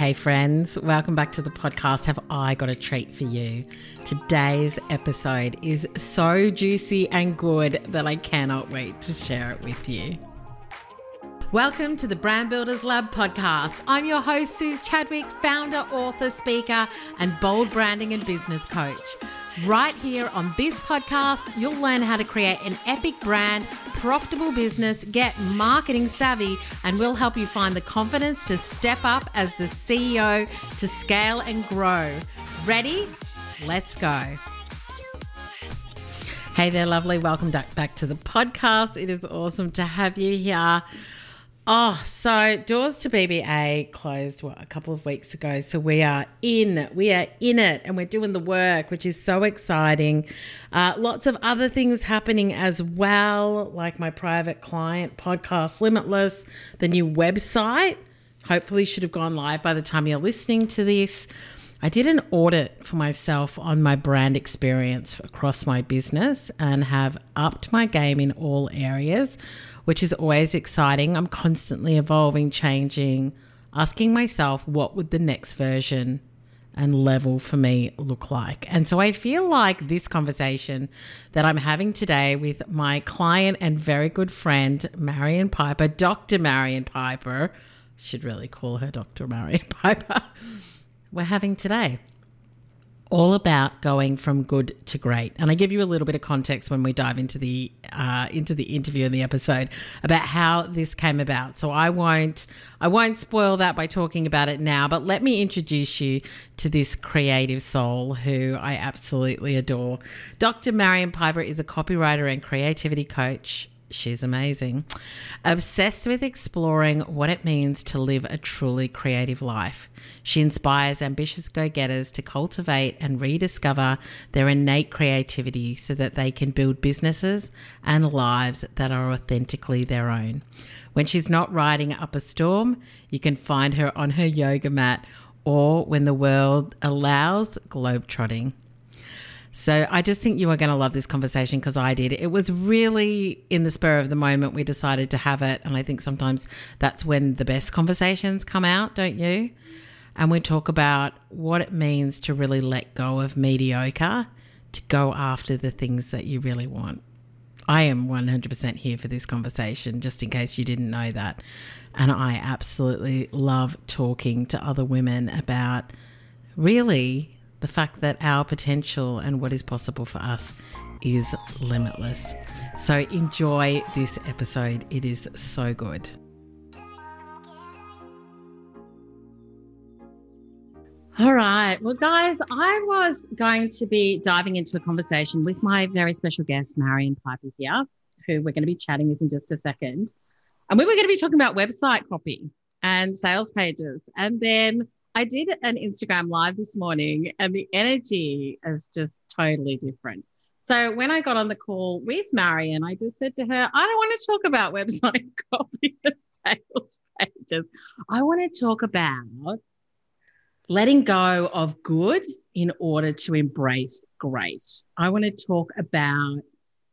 Hey, friends, welcome back to the podcast. Have I got a treat for you? Today's episode is so juicy and good that I cannot wait to share it with you. Welcome to the Brand Builders Lab podcast. I'm your host, Suze Chadwick, founder, author, speaker, and bold branding and business coach. Right here on this podcast, you'll learn how to create an epic brand, profitable business, get marketing savvy, and we'll help you find the confidence to step up as the CEO to scale and grow. Ready? Let's go. Hey there, lovely. Welcome back to the podcast. It is awesome to have you here. Oh, so doors to BBA closed what a couple of weeks ago. So we are in, we are in it, and we're doing the work, which is so exciting. Uh, lots of other things happening as well, like my private client podcast, Limitless, the new website. Hopefully, should have gone live by the time you're listening to this. I did an audit for myself on my brand experience across my business and have upped my game in all areas, which is always exciting. I'm constantly evolving, changing, asking myself what would the next version and level for me look like. And so I feel like this conversation that I'm having today with my client and very good friend, Marion Piper, Dr. Marion Piper, should really call her Dr. Marion Piper we're having today. All about going from good to great, and I give you a little bit of context when we dive into the uh, into the interview and the episode about how this came about. So I won't I won't spoil that by talking about it now, but let me introduce you to this creative soul who I absolutely adore. Dr. Marion Piper is a copywriter and creativity coach, She's amazing. Obsessed with exploring what it means to live a truly creative life. She inspires ambitious go getters to cultivate and rediscover their innate creativity so that they can build businesses and lives that are authentically their own. When she's not riding up a storm, you can find her on her yoga mat or when the world allows, globetrotting. So I just think you are going to love this conversation because I did. It was really in the spur of the moment we decided to have it. And I think sometimes that's when the best conversations come out, don't you? And we talk about what it means to really let go of mediocre to go after the things that you really want. I am 100% here for this conversation, just in case you didn't know that. And I absolutely love talking to other women about really the fact that our potential and what is possible for us is limitless. So enjoy this episode, it is so good. All right. Well, guys, I was going to be diving into a conversation with my very special guest, Marion Piper here, who we're going to be chatting with in just a second. And we were going to be talking about website copy and sales pages. And then I did an Instagram live this morning and the energy is just totally different. So when I got on the call with Marion, I just said to her, I don't want to talk about website copy and sales pages. I want to talk about letting go of good in order to embrace great. I want to talk about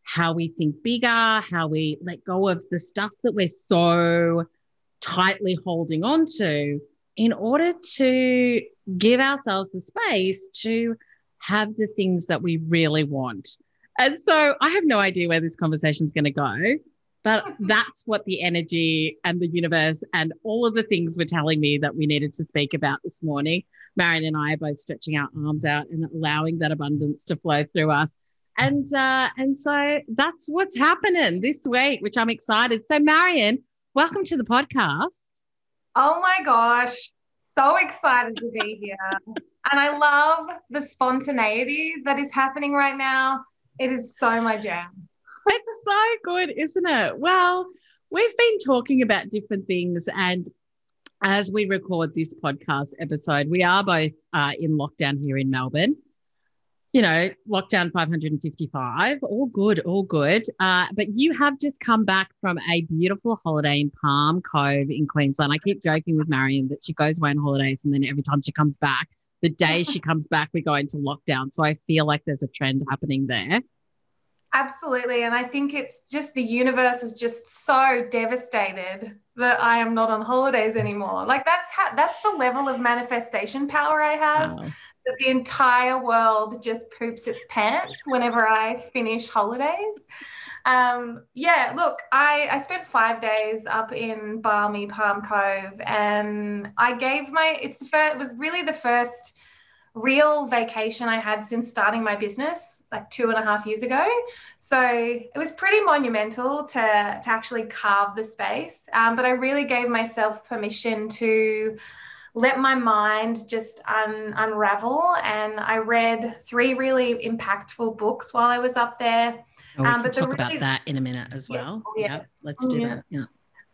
how we think bigger, how we let go of the stuff that we're so tightly holding on to in order to give ourselves the space to have the things that we really want. And so I have no idea where this conversation is going to go, but that's what the energy and the universe and all of the things were telling me that we needed to speak about this morning. Marion and I are both stretching our arms out and allowing that abundance to flow through us. And uh, and so that's what's happening this week, which I'm excited. So Marion, welcome to the podcast. Oh my gosh, so excited to be here. and I love the spontaneity that is happening right now. It is so my jam. It's so good, isn't it? Well, we've been talking about different things and as we record this podcast episode, we are both uh, in lockdown here in Melbourne you know, lockdown 555, all good, all good. Uh, but you have just come back from a beautiful holiday in Palm Cove in Queensland. I keep joking with Marion that she goes away on holidays and then every time she comes back, the day she comes back, we go into lockdown. So I feel like there's a trend happening there. Absolutely. And I think it's just the universe is just so devastated that I am not on holidays anymore. Like that's how that's the level of manifestation power I have. Wow. The entire world just poops its pants whenever I finish holidays. Um, yeah, look, I, I spent five days up in balmy Palm Cove and I gave my, it's the first, it was really the first real vacation I had since starting my business like two and a half years ago. So it was pretty monumental to, to actually carve the space. Um, but I really gave myself permission to let my mind just un- unravel. And I read three really impactful books while I was up there. Oh, we um, can talk really, about that in a minute as well. Yeah, yeah. Yep, let's do yeah. that. Yeah.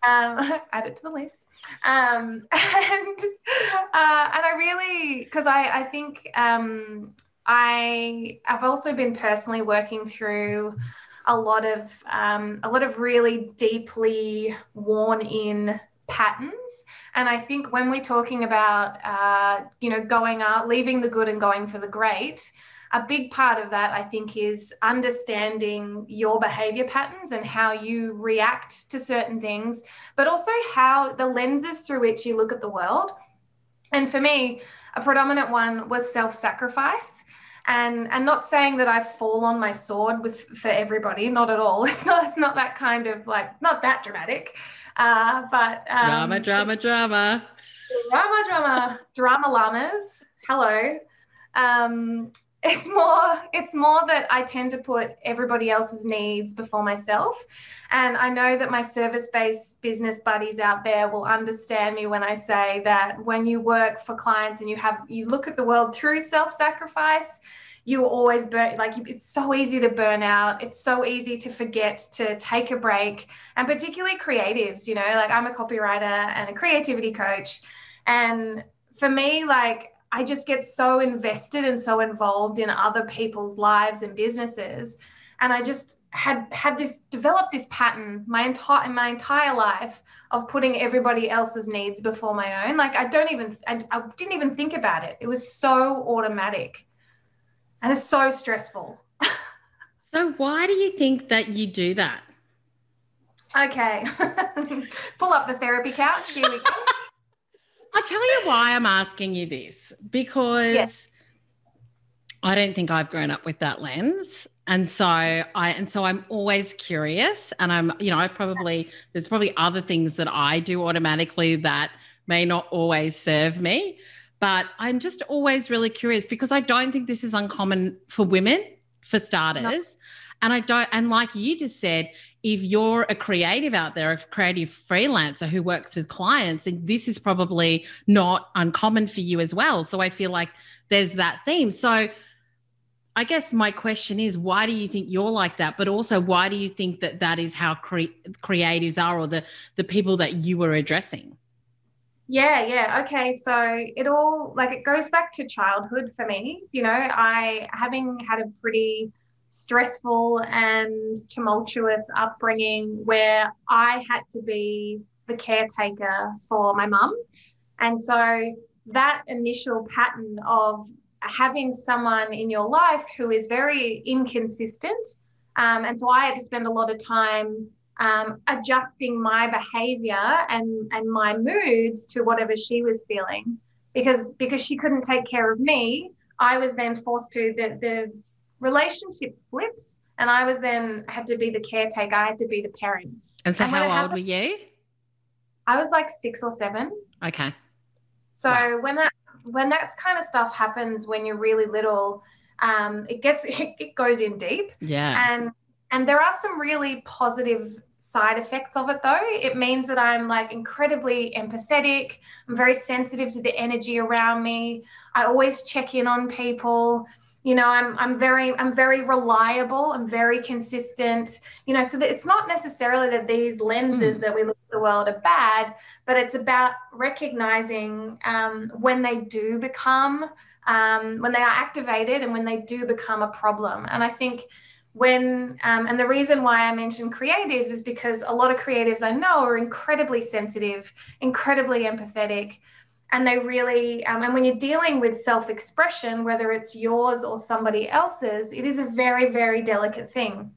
Um, add it to the list. Um, and uh, and I really because I I think um, I have also been personally working through a lot of um, a lot of really deeply worn in patterns and i think when we're talking about uh, you know going out leaving the good and going for the great a big part of that, I think, is understanding your behavior patterns and how you react to certain things, but also how the lenses through which you look at the world. And for me, a predominant one was self sacrifice. And, and not saying that I fall on my sword with for everybody, not at all. It's not it's not that kind of like not that dramatic, uh, but um, drama, drama, drama, drama, drama, drama llamas. Hello, um, it's more it's more that i tend to put everybody else's needs before myself. And i know that my service based business buddies out there will understand me when i say that when you work for clients and you have you look at the world through self sacrifice you always burn like it's so easy to burn out it's so easy to forget to take a break and particularly creatives you know like i'm a copywriter and a creativity coach and for me like I just get so invested and so involved in other people's lives and businesses. And I just had had this developed this pattern my entire my entire life of putting everybody else's needs before my own. Like I don't even I, I didn't even think about it. It was so automatic. And it's so stressful. so why do you think that you do that? Okay. Pull up the therapy couch. Here we go. I'll tell you why I'm asking you this because yes. I don't think I've grown up with that lens. And so I and so I'm always curious and I'm you know I probably there's probably other things that I do automatically that may not always serve me but I'm just always really curious because I don't think this is uncommon for women for starters. No. And I don't, and like you just said, if you're a creative out there, a creative freelancer who works with clients, and this is probably not uncommon for you as well. So I feel like there's that theme. So I guess my question is, why do you think you're like that? But also, why do you think that that is how cre- creatives are, or the the people that you were addressing? Yeah, yeah. Okay. So it all like it goes back to childhood for me. You know, I having had a pretty stressful and tumultuous upbringing where I had to be the caretaker for my mum. And so that initial pattern of having someone in your life who is very inconsistent. Um, and so I had to spend a lot of time um, adjusting my behavior and, and my moods to whatever she was feeling. Because because she couldn't take care of me, I was then forced to the the relationship flips and I was then had to be the caretaker. I had to be the parent. And so, and how old happened, were you? I was like six or seven. Okay. So wow. when that when that kind of stuff happens when you're really little, um, it gets it, it goes in deep. Yeah. And and there are some really positive side effects of it though. It means that I'm like incredibly empathetic. I'm very sensitive to the energy around me. I always check in on people you know i'm i'm very i'm very reliable i'm very consistent you know so that it's not necessarily that these lenses mm. that we look at the world are bad but it's about recognizing um, when they do become um, when they are activated and when they do become a problem and i think when um, and the reason why i mentioned creatives is because a lot of creatives i know are incredibly sensitive incredibly empathetic and they really um, and when you're dealing with self-expression whether it's yours or somebody else's it is a very very delicate thing.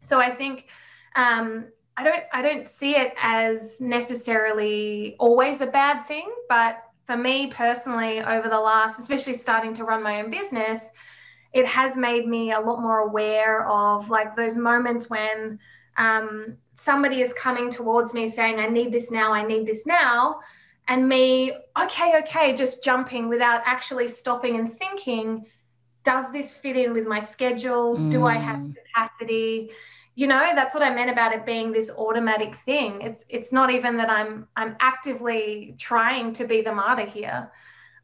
So I think um, I don't I don't see it as necessarily always a bad thing, but for me personally, over the last, especially starting to run my own business, it has made me a lot more aware of like those moments when um, somebody is coming towards me saying, I need this now, I need this now. And me, okay, okay, just jumping without actually stopping and thinking, does this fit in with my schedule? Mm. Do I have mm. capacity? you know that's what i meant about it being this automatic thing it's it's not even that i'm i'm actively trying to be the martyr here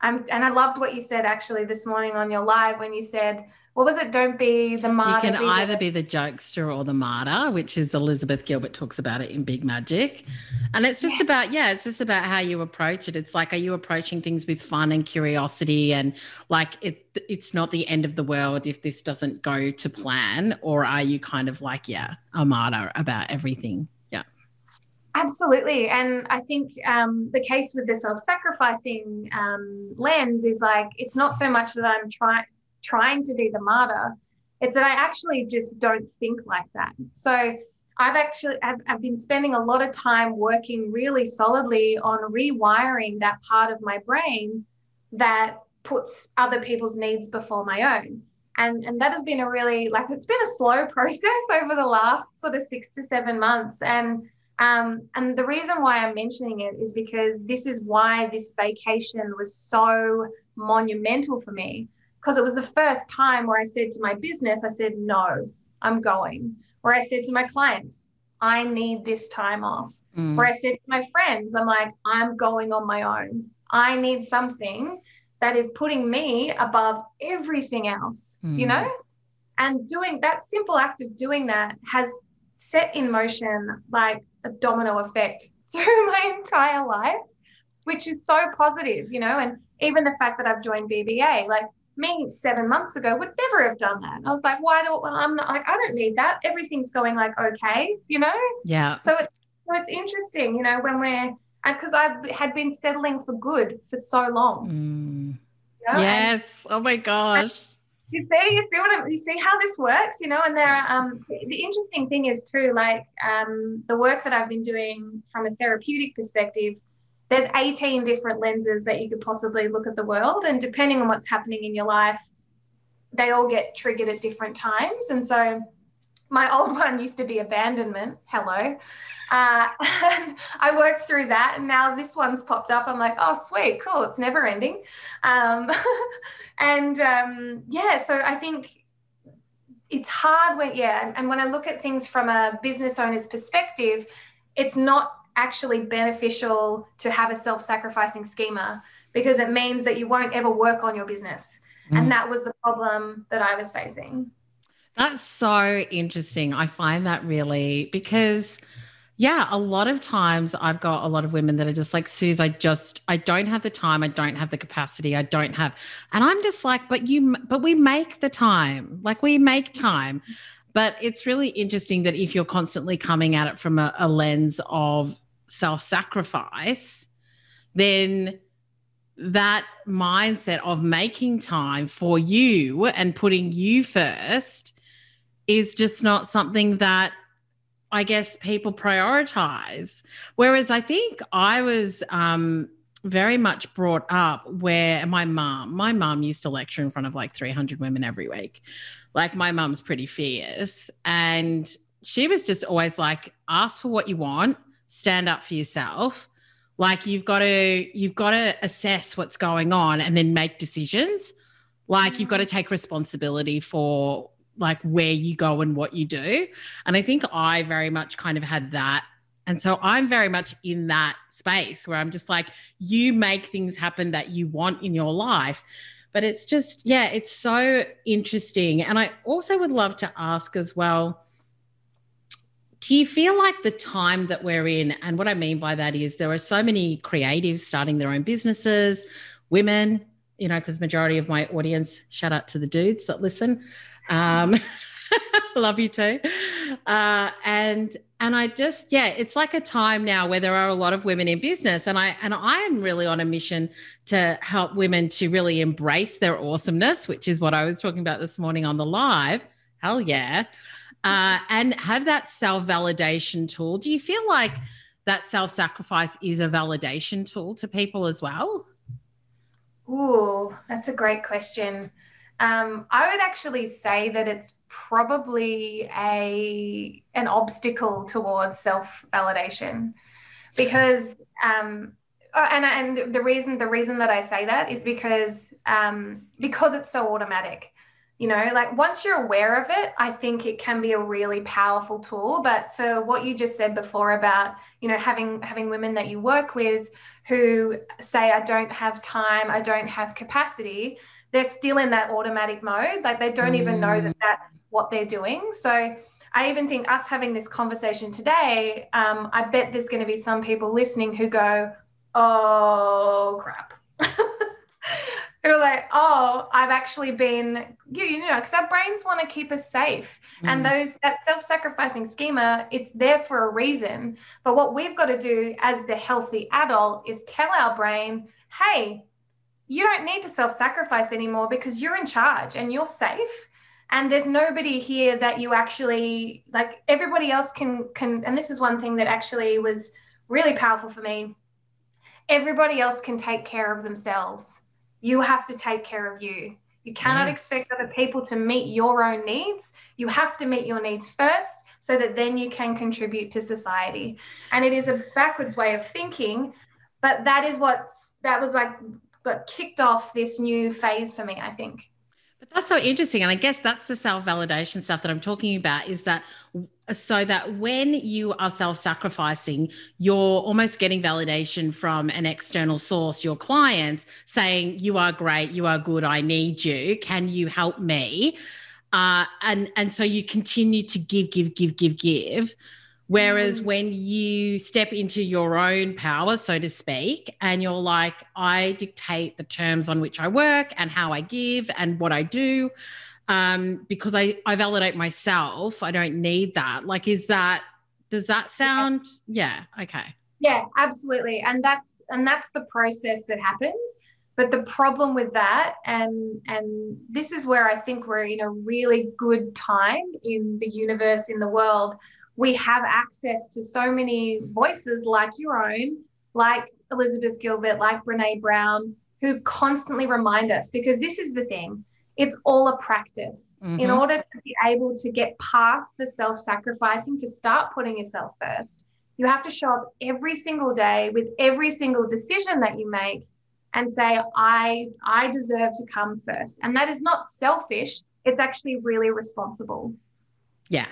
i'm and i loved what you said actually this morning on your live when you said what was it? Don't be the martyr. You can either the- be the jokester or the martyr, which is Elizabeth Gilbert talks about it in Big Magic. And it's just about, yeah, it's just about how you approach it. It's like, are you approaching things with fun and curiosity and like it it's not the end of the world if this doesn't go to plan? Or are you kind of like, yeah, a martyr about everything? Absolutely. And I think um, the case with the self sacrificing um, lens is like, it's not so much that I'm trying trying to be the martyr. It's that I actually just don't think like that. So I've actually I've, I've been spending a lot of time working really solidly on rewiring that part of my brain that puts other people's needs before my own. And, and that has been a really like it's been a slow process over the last sort of six to seven months and um, and the reason why I'm mentioning it is because this is why this vacation was so monumental for me because it was the first time where I said to my business, I said, no, I'm going. Where I said to my clients, I need this time off. Mm. Where I said to my friends, I'm like, I'm going on my own. I need something that is putting me above everything else, mm. you know? And doing that simple act of doing that has set in motion like a domino effect through my entire life, which is so positive, you know? And even the fact that I've joined BBA, like me seven months ago would never have done that. I was like, why do well, I'm not like I don't need that. Everything's going like okay, you know? Yeah. So it's so it's interesting, you know, when we're because I had been settling for good for so long. Mm. You know? Yes. And, oh my gosh. You see, you see what I'm, you see how this works, you know. And there, are, um, the interesting thing is too, like um, the work that I've been doing from a therapeutic perspective there's 18 different lenses that you could possibly look at the world and depending on what's happening in your life they all get triggered at different times and so my old one used to be abandonment hello uh, i worked through that and now this one's popped up i'm like oh sweet cool it's never ending um, and um, yeah so i think it's hard when yeah and when i look at things from a business owner's perspective it's not actually beneficial to have a self-sacrificing schema because it means that you won't ever work on your business. Mm. And that was the problem that I was facing. That's so interesting. I find that really because yeah, a lot of times I've got a lot of women that are just like, Suze, I just, I don't have the time. I don't have the capacity. I don't have, and I'm just like, but you, but we make the time. Like we make time. But it's really interesting that if you're constantly coming at it from a, a lens of self sacrifice, then that mindset of making time for you and putting you first is just not something that I guess people prioritize. Whereas I think I was um, very much brought up where my mom, my mom used to lecture in front of like 300 women every week. Like my mom's pretty fierce. And she was just always like, ask for what you want stand up for yourself like you've got to you've got to assess what's going on and then make decisions like you've got to take responsibility for like where you go and what you do. And i think i very much kind of had that. And so i'm very much in that space where i'm just like you make things happen that you want in your life. But it's just yeah it's so interesting. And i also would love to ask as well do you feel like the time that we're in, and what I mean by that is there are so many creatives starting their own businesses, women, you know, because majority of my audience, shout out to the dudes that listen, um, love you too, uh, and and I just yeah, it's like a time now where there are a lot of women in business, and I and I am really on a mission to help women to really embrace their awesomeness, which is what I was talking about this morning on the live. Hell yeah. uh, and have that self validation tool. Do you feel like that self sacrifice is a validation tool to people as well? Ooh, that's a great question. Um, I would actually say that it's probably a an obstacle towards self validation because um, oh, and and the reason the reason that I say that is because um, because it's so automatic. You know like once you're aware of it i think it can be a really powerful tool but for what you just said before about you know having having women that you work with who say i don't have time i don't have capacity they're still in that automatic mode like they don't mm. even know that mm. that's what they're doing so i even think us having this conversation today um, i bet there's going to be some people listening who go oh crap who are like, oh, I've actually been, you, know, because our brains want to keep us safe. Mm. And those, that self sacrificing schema, it's there for a reason. But what we've got to do as the healthy adult is tell our brain, hey, you don't need to self sacrifice anymore because you're in charge and you're safe. And there's nobody here that you actually like, everybody else can, can, and this is one thing that actually was really powerful for me. Everybody else can take care of themselves you have to take care of you. You cannot yes. expect other people to meet your own needs. You have to meet your needs first so that then you can contribute to society. And it is a backwards way of thinking, but that is what that was like what kicked off this new phase for me, I think. But that's so interesting. And I guess that's the self validation stuff that I'm talking about is that so that when you are self sacrificing, you're almost getting validation from an external source, your clients saying, You are great, you are good, I need you. Can you help me? Uh, and, and so you continue to give, give, give, give, give. Whereas mm. when you step into your own power, so to speak, and you're like, I dictate the terms on which I work and how I give and what I do, um, because I, I validate myself. I don't need that. Like, is that, does that sound, yeah, okay. Yeah, absolutely. And that's, and that's the process that happens. But the problem with that, and and this is where I think we're in a really good time in the universe, in the world. We have access to so many voices like your own, like Elizabeth Gilbert, like Brene Brown, who constantly remind us because this is the thing it's all a practice. Mm-hmm. In order to be able to get past the self sacrificing, to start putting yourself first, you have to show up every single day with every single decision that you make and say, I, I deserve to come first. And that is not selfish, it's actually really responsible. Yeah,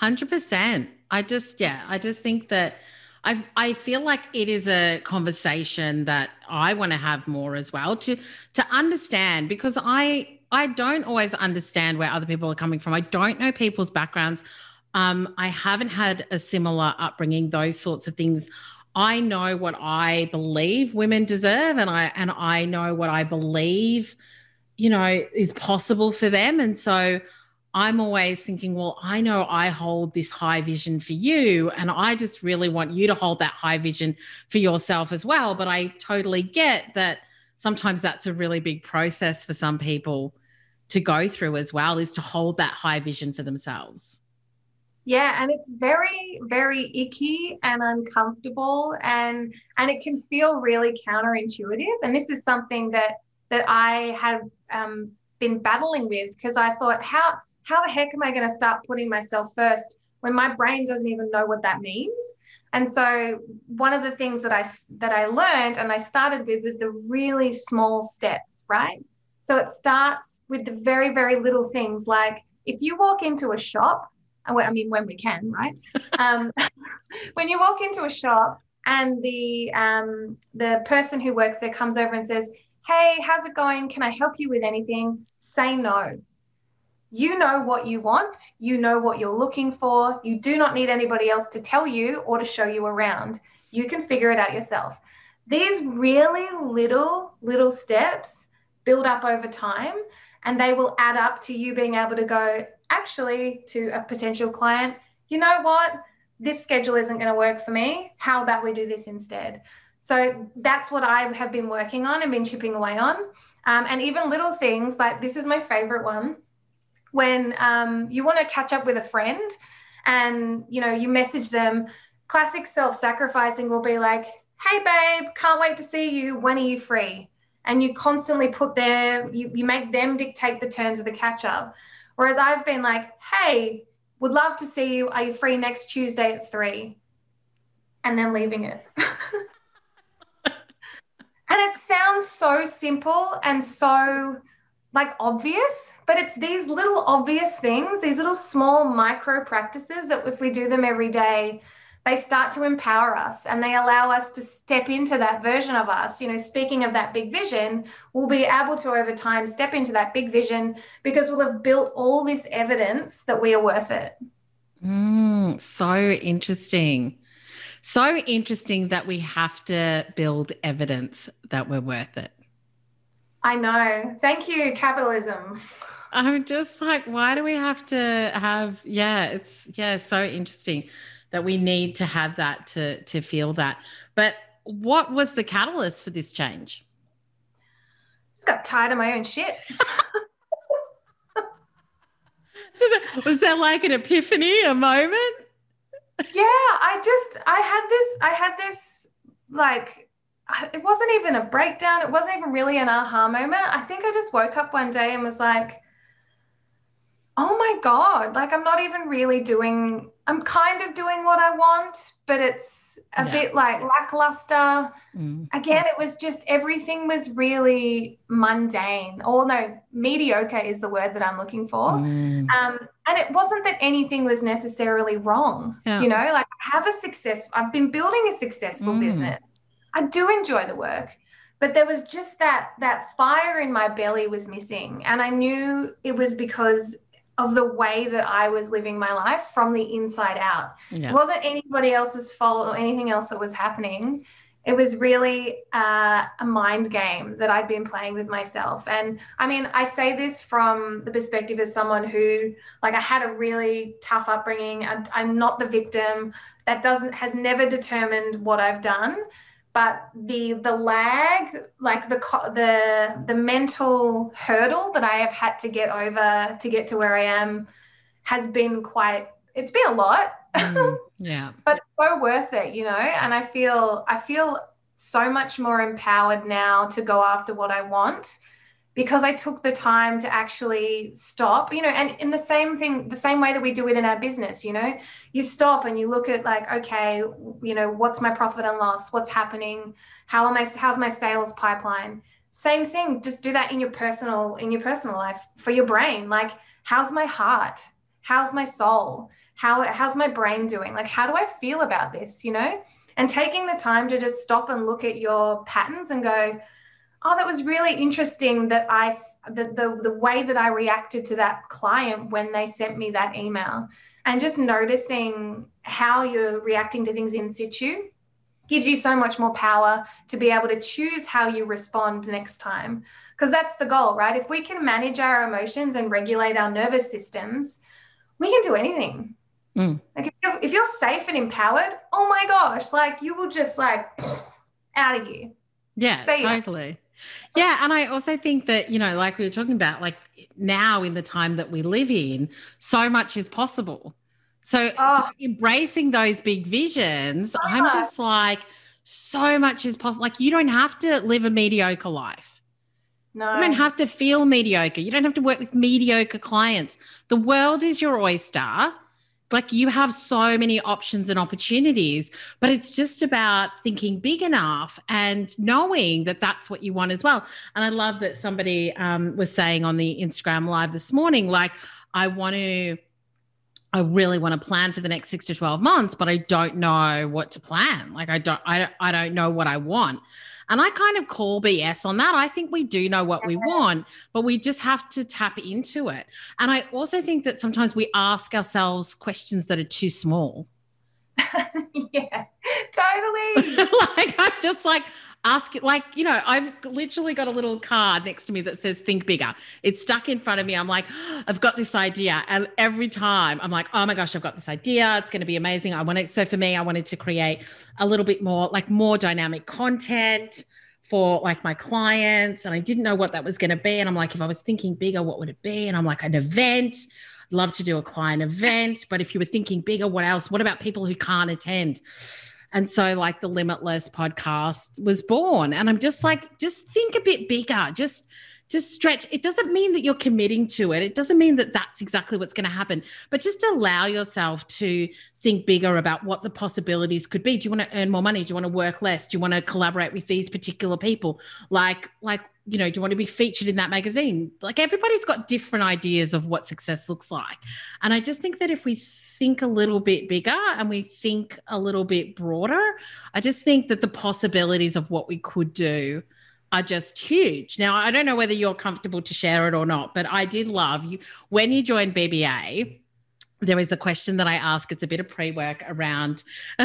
100%. I just, yeah, I just think that. I I feel like it is a conversation that I want to have more as well to to understand because I I don't always understand where other people are coming from. I don't know people's backgrounds. Um, I haven't had a similar upbringing, those sorts of things. I know what I believe women deserve, and I and I know what I believe, you know, is possible for them. And so I'm always thinking, well, I know I hold this high vision for you, and I just really want you to hold that high vision for yourself as well. But I totally get that sometimes that's a really big process for some people to go through as well is to hold that high vision for themselves. Yeah, and it's very, very icky and uncomfortable, and and it can feel really counterintuitive. And this is something that that I have um, been battling with because I thought, how how the heck am I going to start putting myself first when my brain doesn't even know what that means? And so one of the things that I that I learned and I started with was the really small steps, right? So it starts with the very, very little things like if you walk into a shop, I mean, when we can, right? um, when you walk into a shop and the um, the person who works there comes over and says, "Hey, how's it going? Can I help you with anything?" Say no. You know what you want. You know what you're looking for. You do not need anybody else to tell you or to show you around. You can figure it out yourself. These really little, little steps build up over time and they will add up to you being able to go actually to a potential client you know what this schedule isn't going to work for me how about we do this instead so that's what i have been working on and been chipping away on um, and even little things like this is my favorite one when um, you want to catch up with a friend and you know you message them. Classic self-sacrificing will be like hey babe can't wait to see you. When are you free? And you constantly put their you, you make them dictate the terms of the catch up whereas i've been like hey would love to see you. Are you free next tuesday at three? And then leaving it. And it sounds so simple and so like obvious, but it's these little obvious things, these little small micro practices that if we do them every day, they start to empower us and they allow us to step into that version of us. You know, speaking of that big vision, we'll be able to over time step into that big vision because we'll have built all this evidence that we are worth it. Mm, so interesting. So interesting that we have to build evidence that we're worth it. I know. Thank you, capitalism. I'm just like, why do we have to have? Yeah, it's yeah, so interesting that we need to have that to to feel that. But what was the catalyst for this change? Just got tired of my own shit. was there like an epiphany, a moment? Yeah, I just I had this I had this like it wasn't even a breakdown. It wasn't even really an aha moment. I think I just woke up one day and was like, oh my God, like I'm not even really doing, I'm kind of doing what I want, but it's a yeah. bit like lackluster. Mm. Again, it was just everything was really mundane, or no, mediocre is the word that I'm looking for. Mm. Um, and it wasn't that anything was necessarily wrong. Yeah. You know, like I have a success, I've been building a successful mm. business. I do enjoy the work, but there was just that that fire in my belly was missing, and I knew it was because of the way that I was living my life from the inside out. Yeah. It wasn't anybody else's fault or anything else that was happening. It was really uh, a mind game that I'd been playing with myself. And I mean, I say this from the perspective of someone who, like, I had a really tough upbringing. I'm, I'm not the victim. That doesn't has never determined what I've done but the the lag like the the the mental hurdle that i have had to get over to get to where i am has been quite it's been a lot. Mm, yeah. But so worth it you know? And i feel i feel so much more empowered now to go after what i want because I took the time to actually stop, you know, and in the same thing, the same way that we do it in our business, you know, you stop and you look at like, okay, you know, what's my profit and loss? What's happening? How am I, how's my sales pipeline? Same thing, just do that in your personal, in your personal life for your brain. Like, how's my heart? How's my soul? How, how's my brain doing? Like, how do I feel about this, you know? And taking the time to just stop and look at your patterns and go, oh that was really interesting that i the, the the way that i reacted to that client when they sent me that email. And just noticing how you're reacting to things in situ gives you so much more power to be able to choose how you respond next time. Because that's the goal right? If we can manage our emotions and regulate our nervous systems we can do anything. Mm. like if you're, if you're safe and empowered oh my gosh like you will just like out of here. Yeah Say totally yeah. And I also think that, you know, like we were talking about, like now in the time that we live in, so much is possible. So, oh. so embracing those big visions, I'm just like, so much is possible. Like, you don't have to live a mediocre life. No. You don't have to feel mediocre. You don't have to work with mediocre clients. The world is your oyster like you have so many options and opportunities but it's just about thinking big enough and knowing that that's what you want as well. And i love that somebody um, was saying on the instagram live this morning like i want to I really want to plan for the next 6 to 12 months but I don't know what to plan. Like I don't I don't, I don't know what I want and I kind of call BS on that. I think we do know what we want, but we just have to tap into it. And I also think that sometimes we ask ourselves questions that are too small. yeah, totally. like I'm just like, ask like you know i've literally got a little card next to me that says think bigger it's stuck in front of me i'm like oh, i've got this idea and every time i'm like oh my gosh i've got this idea it's going to be amazing i want it so for me i wanted to create a little bit more like more dynamic content for like my clients and I didn't know what that was going to be. And I'm like, if I was thinking bigger, what would it be? And I'm like, an event. I'd love to do a client event. But if you were thinking bigger, what else? What about people who can't attend? And so, like, the Limitless podcast was born. And I'm just like, just think a bit bigger. Just, just stretch. It doesn't mean that you're committing to it. It doesn't mean that that's exactly what's going to happen, but just allow yourself to think bigger about what the possibilities could be. Do you want to earn more money? Do you want to work less? Do you want to collaborate with these particular people? Like, like, you know, do you want to be featured in that magazine? Like everybody's got different ideas of what success looks like. And I just think that if we think a little bit bigger and we think a little bit broader, I just think that the possibilities of what we could do are just huge. Now, I don't know whether you're comfortable to share it or not, but I did love you when you joined BBA. There is a question that I ask. It's a bit of pre-work around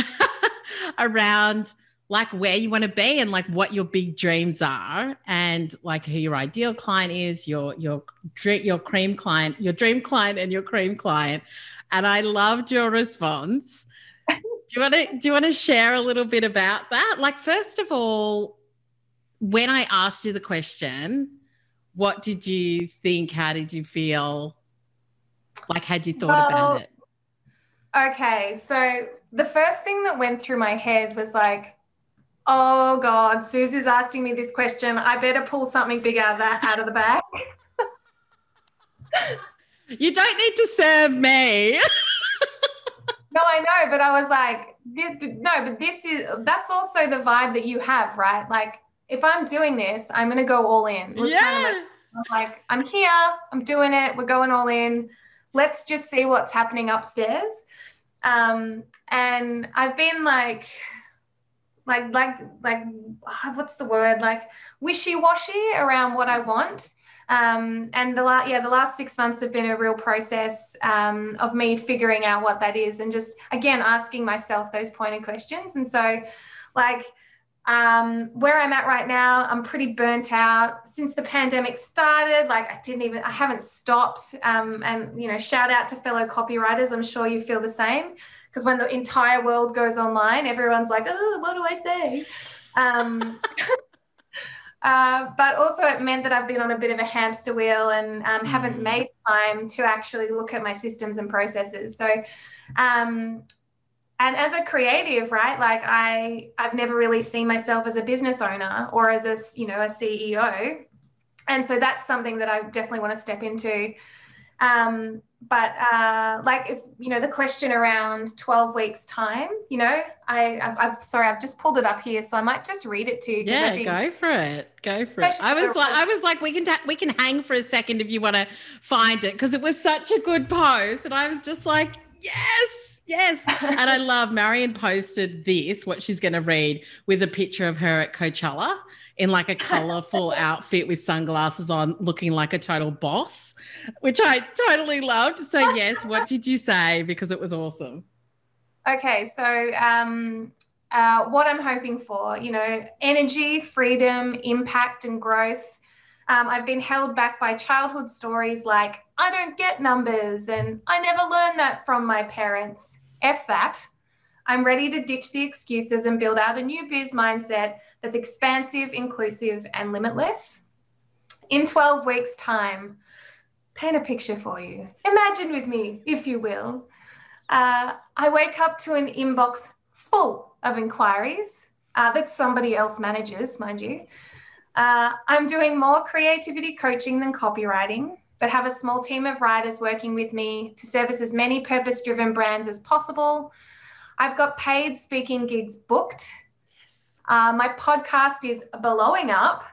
around like where you want to be and like what your big dreams are and like who your ideal client is, your your your cream client, your dream client and your cream client. And I loved your response. do you want to do you want to share a little bit about that? Like first of all, when I asked you the question, what did you think? How did you feel? Like, had you thought well, about it? Okay, so the first thing that went through my head was like, oh God, Susie's asking me this question. I better pull something big out of that out of the bag. you don't need to serve me. no, I know, but I was like, no, but this is that's also the vibe that you have, right? Like if I'm doing this, I'm going to go all in. yeah. Kind of like, I'm like, I'm here, I'm doing it, we're going all in. Let's just see what's happening upstairs. Um, and I've been like, like, like, like, what's the word? Like wishy-washy around what I want. Um, and the last, yeah, the last six months have been a real process um, of me figuring out what that is and just again asking myself those pointed questions. And so, like, um, where I'm at right now, I'm pretty burnt out. Since the pandemic started, like I didn't even, I haven't stopped. Um, and, you know, shout out to fellow copywriters. I'm sure you feel the same. Because when the entire world goes online, everyone's like, oh, what do I say? Um, uh, but also, it meant that I've been on a bit of a hamster wheel and um, haven't mm. made time to actually look at my systems and processes. So, um, and as a creative right like i i've never really seen myself as a business owner or as a you know a ceo and so that's something that i definitely want to step into. Um, but uh, like if you know the question around 12 weeks time you know i I've, I've, sorry i've just pulled it up here so i might just read it to you yeah think, go for it. Go for it. I was like i was like we can ta- we can hang for a second if you want to find it because it was such a good post and i was just like yes yes. and I love Marion posted this, what she's going to read, with a picture of her at Coachella in like a colorful outfit with sunglasses on, looking like a total boss, which I totally loved. So, yes, what did you say? Because it was awesome. Okay. So, um, uh, what I'm hoping for, you know, energy, freedom, impact, and growth. Um, I've been held back by childhood stories like, I don't get numbers and I never learned that from my parents. F that. I'm ready to ditch the excuses and build out a new biz mindset that's expansive, inclusive, and limitless. In 12 weeks' time, paint a picture for you. Imagine with me, if you will. Uh, I wake up to an inbox full of inquiries uh, that somebody else manages, mind you. Uh, I'm doing more creativity coaching than copywriting, but have a small team of writers working with me to service as many purpose driven brands as possible. I've got paid speaking gigs booked. Uh, my podcast is blowing up.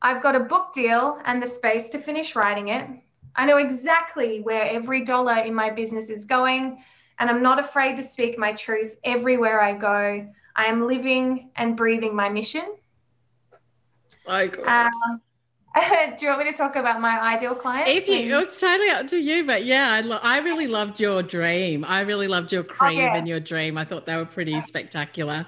I've got a book deal and the space to finish writing it. I know exactly where every dollar in my business is going, and I'm not afraid to speak my truth everywhere I go. I am living and breathing my mission. So good. Uh, do you want me to talk about my ideal client? If you, it's totally up to you, but yeah, I, lo- I really loved your dream. I really loved your cream oh, yeah. and your dream. I thought they were pretty spectacular.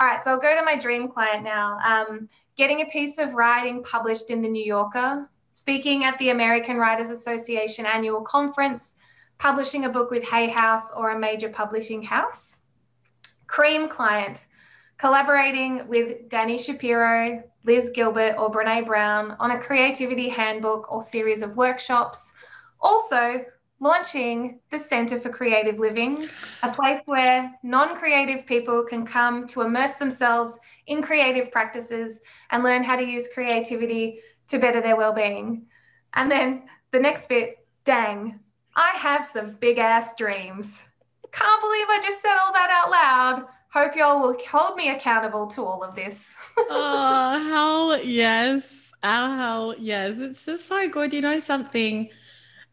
All right, so I'll go to my dream client now. Um, getting a piece of writing published in the New Yorker, speaking at the American Writers Association annual conference, publishing a book with Hay House or a major publishing house. Cream client collaborating with Danny Shapiro, Liz Gilbert, or Brene Brown on a creativity handbook or series of workshops. Also, launching the Centre for Creative Living, a place where non creative people can come to immerse themselves in creative practices and learn how to use creativity to better their well-being. And then the next bit, dang, I have some big ass dreams. Can't believe I just said all that out loud. Hope y'all will hold me accountable to all of this. oh, hell yes. Oh, hell yes. It's just so good. You know something?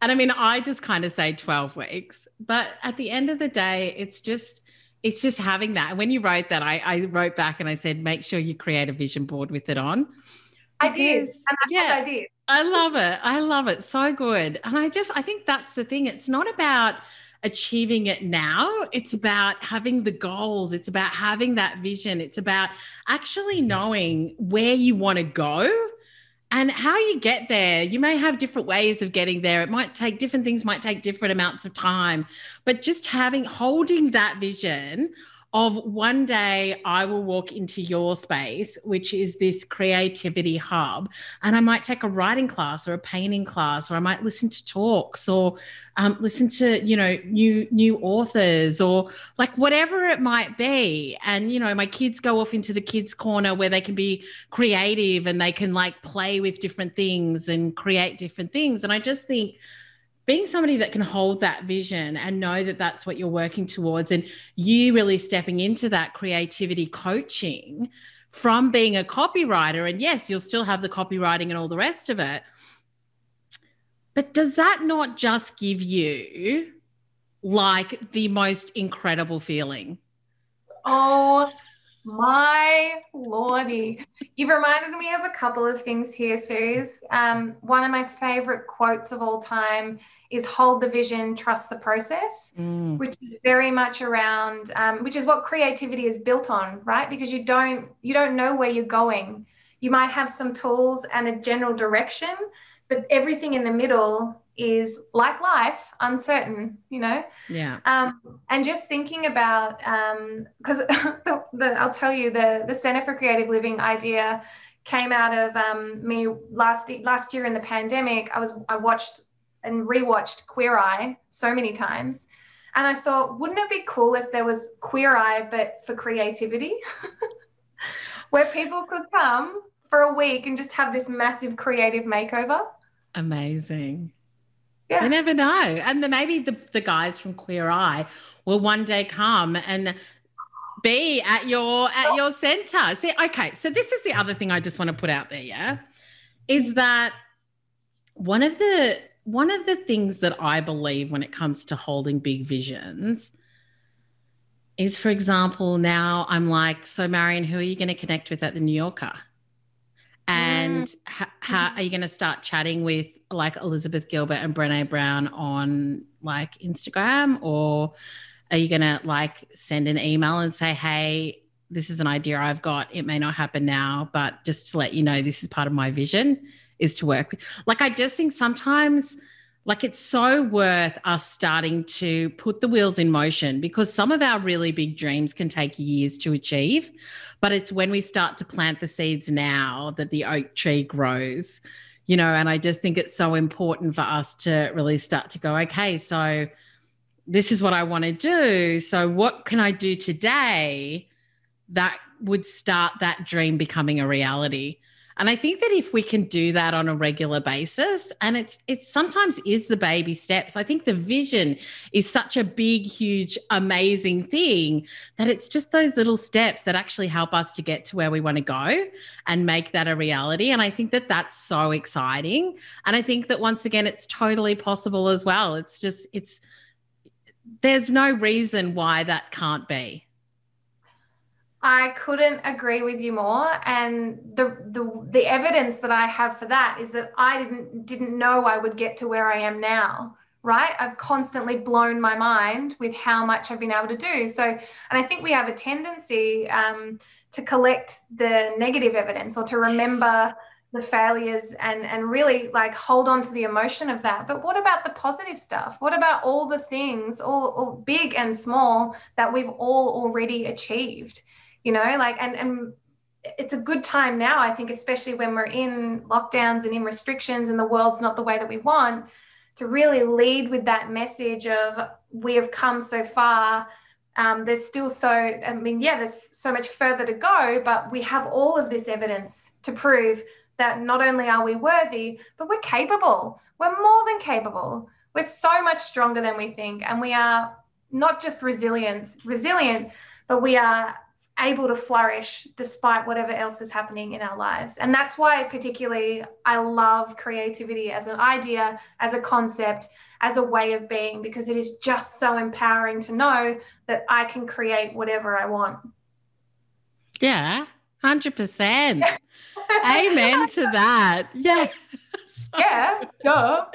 And I mean, I just kind of say 12 weeks, but at the end of the day, it's just it's just having that. And when you wrote that, I, I wrote back and I said, make sure you create a vision board with it on. I did. And yeah, I did. I love it. I love it. So good. And I just, I think that's the thing. It's not about achieving it now. It's about having the goals. It's about having that vision. It's about actually mm-hmm. knowing where you want to go and how you get there you may have different ways of getting there it might take different things might take different amounts of time but just having holding that vision of one day I will walk into your space, which is this creativity hub, and I might take a writing class or a painting class, or I might listen to talks or um, listen to you know new new authors or like whatever it might be. And you know, my kids go off into the kids corner where they can be creative and they can like play with different things and create different things. And I just think being somebody that can hold that vision and know that that's what you're working towards and you really stepping into that creativity coaching from being a copywriter and yes you'll still have the copywriting and all the rest of it but does that not just give you like the most incredible feeling? Oh my lordy. You've reminded me of a couple of things here, Suzi. Um, one of my favorite quotes of all time is hold the vision, trust the process, mm. which is very much around, um, which is what creativity is built on, right? Because you don't you don't know where you're going. You might have some tools and a general direction, but everything in the middle is like life uncertain you know? Yeah. Um, and just thinking about because um, the, the, i'll tell you the the center for creative living idea came out of um, me last last year in the pandemic. I was i watched and rewatched queer eye so many times. And i thought wouldn't it be cool if there was queer eye but for creativity? Where people could come for a week and just have this massive creative makeover amazing yeah. You never know. And then maybe the, the guys from Queer Eye will one day come and be at your at oh. your center. See, okay, so this is the other thing I just want to put out there, yeah. Is that one of the one of the things that I believe when it comes to holding big visions is for example, now I'm like, so Marion, who are you going to connect with at the New Yorker? And mm. how are you going to start chatting with like Elizabeth Gilbert and Brene Brown on like Instagram? Or are you going to like send an email and say, hey, this is an idea I've got. It may not happen now, but just to let you know, this is part of my vision is to work with. Like, I just think sometimes like it's so worth us starting to put the wheels in motion because some of our really big dreams can take years to achieve. But it's when we start to plant the seeds now that the oak tree grows, you know. And I just think it's so important for us to really start to go, okay, so this is what I want to do. So, what can I do today that would start that dream becoming a reality? And I think that if we can do that on a regular basis, and it's it sometimes is the baby steps. I think the vision is such a big, huge, amazing thing that it's just those little steps that actually help us to get to where we want to go and make that a reality. And I think that that's so exciting. And I think that once again, it's totally possible as well. It's just it's there's no reason why that can't be. I couldn't agree with you more. And the, the the evidence that I have for that is that I didn't didn't know I would get to where I am now. Right? I've constantly blown my mind with how much I've been able to do. So, and I think we have a tendency um, to collect the negative evidence or to remember yes. the failures and and really like hold on to the emotion of that. But what about the positive stuff? What about all the things, all, all big and small, that we've all already achieved? You know, like, and, and it's a good time now, I think, especially when we're in lockdowns and in restrictions and the world's not the way that we want, to really lead with that message of we have come so far. Um, there's still so, I mean, yeah, there's so much further to go, but we have all of this evidence to prove that not only are we worthy, but we're capable. We're more than capable. We're so much stronger than we think. And we are not just resilient, resilient, but we are able to flourish despite whatever else is happening in our lives. And that's why, particularly, I love creativity as an idea, as a concept, as a way of being, because it is just so empowering to know that I can create whatever I want. Yeah, 100%. Amen to that. Yeah. yeah. Duh.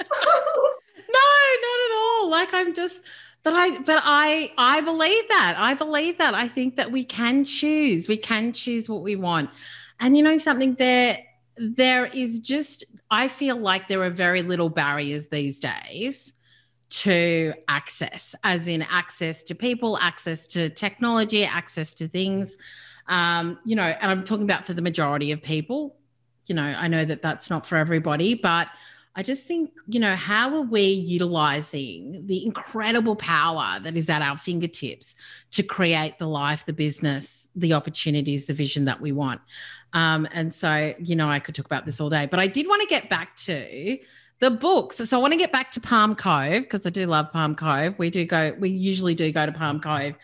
no, not at all. Like I'm just but I but I I believe that. I believe that. I think that we can choose. We can choose what we want. And you know something there there is just I feel like there are very little barriers these days to access, as in access to people, access to technology, access to things. Um, you know, and I'm talking about for the majority of people. You know, I know that that's not for everybody, but I just think, you know, how are we utilizing the incredible power that is at our fingertips to create the life, the business, the opportunities, the vision that we want? Um, and so, you know, I could talk about this all day, but I did want to get back to the books. So I want to get back to Palm Cove because I do love Palm Cove. We do go, we usually do go to Palm Cove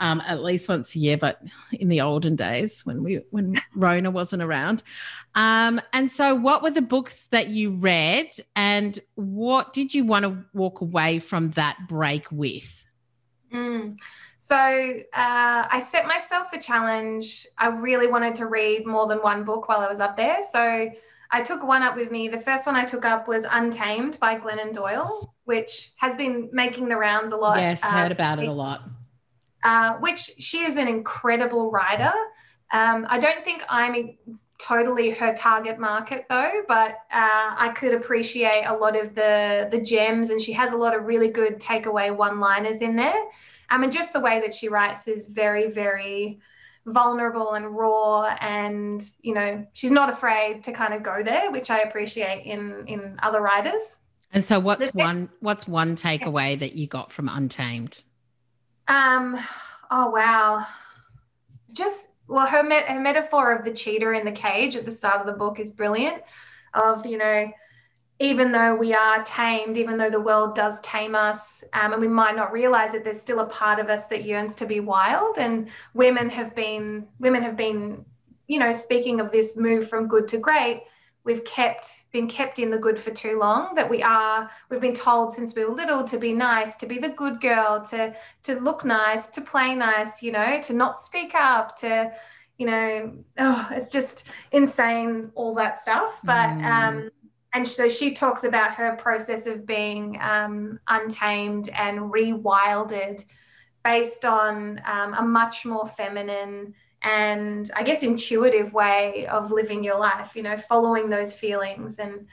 um, at least once a year, but in the olden days when we when Rona wasn't around. Um, and so, what were the books that you read, and what did you want to walk away from that break with? Mm. So uh, I set myself the challenge. I really wanted to read more than one book while I was up there. So I took one up with me. The first one I took up was Untamed by Glennon Doyle, which has been making the rounds a lot. Yes, heard about it a lot uh, which she is an incredible writer. Um, I don't think I'm totally her target market though, but uh, I could appreciate a lot of the the gems, and she has a lot of really good takeaway one-liners in there. I mean, just the way that she writes is very, very vulnerable and raw, and you know, she's not afraid to kind of go there, which I appreciate in in other writers. And so, what's one what's one takeaway that you got from Untamed? Um, oh wow. Just well, her met- her metaphor of the cheetah in the cage at the start of the book is brilliant. Of you know, even though we are tamed, even though the world does tame us, um, and we might not realize it, there's still a part of us that yearns to be wild. And women have been women have been, you know, speaking of this move from good to great we've kept been kept in the good for too long that we are we've been told since we were little to be nice to be the good girl to to look nice to play nice you know to not speak up to you know oh it's just insane all that stuff but mm. um and so she talks about her process of being um, untamed and rewilded based on um, a much more feminine and I guess intuitive way of living your life, you know, following those feelings and,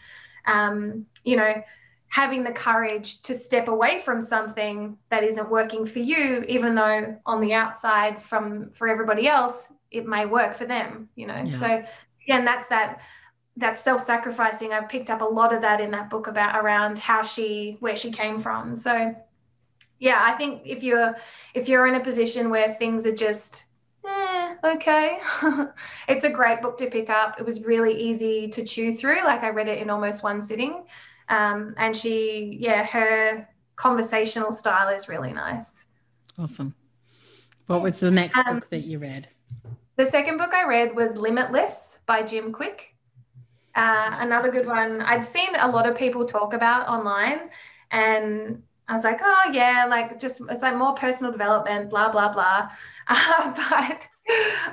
um, you know, having the courage to step away from something that isn't working for you, even though on the outside from for everybody else, it may work for them, you know. Yeah. So again, that's that that self-sacrificing. I picked up a lot of that in that book about around how she where she came from. So yeah, I think if you're if you're in a position where things are just eh, okay. it's a great book to pick up. It was really easy to chew through. Like I read it in almost one sitting. Um, and she, yeah, her conversational style is really nice. Awesome. What was the next um, book that you read? The second book I read was Limitless by Jim Kwik. Uh, another good one. I'd seen a lot of people talk about online, and I was like, oh yeah, like just it's like more personal development, blah blah blah. Uh, but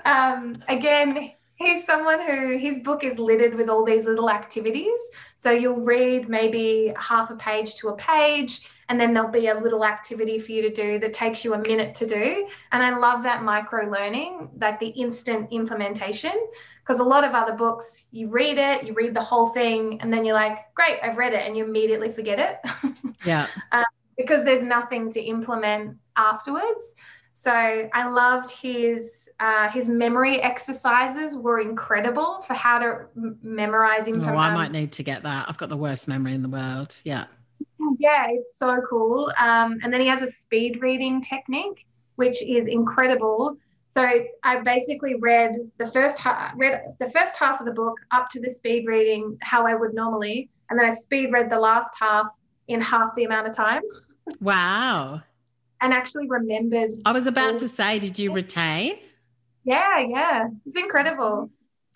um, again, he's someone who his book is littered with all these little activities. So you'll read maybe half a page to a page, and then there'll be a little activity for you to do that takes you a minute to do. And I love that micro learning, like the instant implementation. Because a lot of other books, you read it, you read the whole thing, and then you're like, great, I've read it, and you immediately forget it. Yeah. um, because there's nothing to implement afterwards. So I loved his uh, his memory exercises were incredible for how to m- memorize information. Oh, I might need to get that. I've got the worst memory in the world. Yeah. Yeah, it's so cool. Um, and then he has a speed reading technique, which is incredible. So I basically read the first ha- read the first half of the book up to the speed reading how I would normally, and then I speed read the last half in half the amount of time. Wow. and actually remembered. I was about to say, did you retain? Yeah, yeah, it's incredible.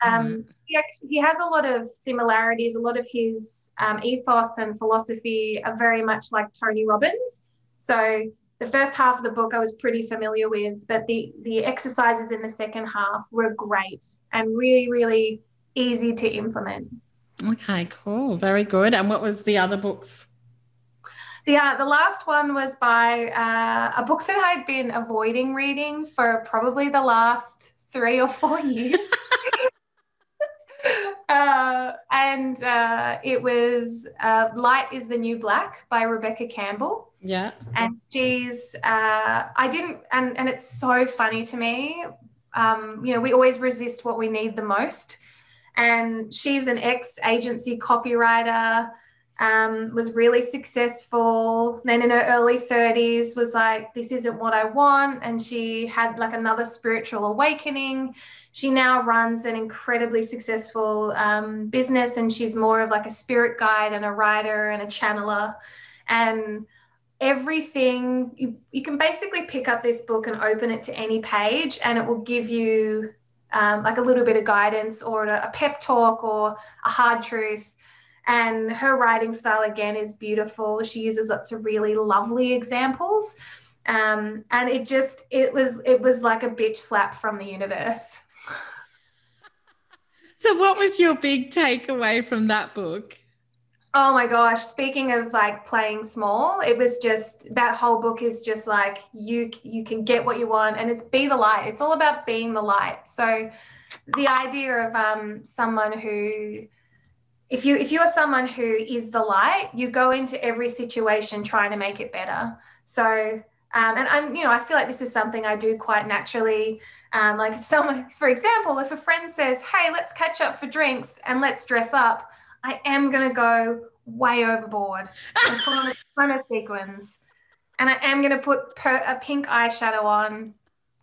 Um, he, actually, he has a lot of similarities. A lot of his um, ethos and philosophy are very much like Tony Robbins. So the first half of the book I was pretty familiar with, but the the exercises in the second half were great and really, really easy to implement. Okay, cool, very good. And what was the other books? The, uh, the last one was by uh, a book that I'd been avoiding reading for probably the last three or four years. uh, and uh, it was uh, Light is the New Black by Rebecca Campbell. Yeah. And she's, uh, I didn't, and, and it's so funny to me. Um, you know, we always resist what we need the most. And she's an ex agency copywriter um, was really successful. Then in her early 30s, was like, this isn't what I want. And she had like another spiritual awakening. She now runs an incredibly successful um, business and she's more of like a spirit guide and a writer and a channeler. And everything, you, you can basically pick up this book and open it to any page and it will give you um, like a little bit of guidance or a, a pep talk or a hard truth and her writing style again is beautiful. She uses lots of really lovely examples. Um, and it just it was it was like a bitch slap from the universe. So what was your big takeaway from that book? Oh my gosh speaking of like playing small it was just that whole book is just like you you can get what you want and it's be the light. It's all about being the light. So the idea of um, someone who if you if you are someone who is the light you go into every situation trying to make it better so um, and I'm, you know, I feel like this is something I do quite naturally. Um, like if someone, for example, if a friend says, "Hey, let's catch up for drinks and let's dress up," I am gonna go way overboard and put on a ton of sequins, and I am gonna put per- a pink eyeshadow on,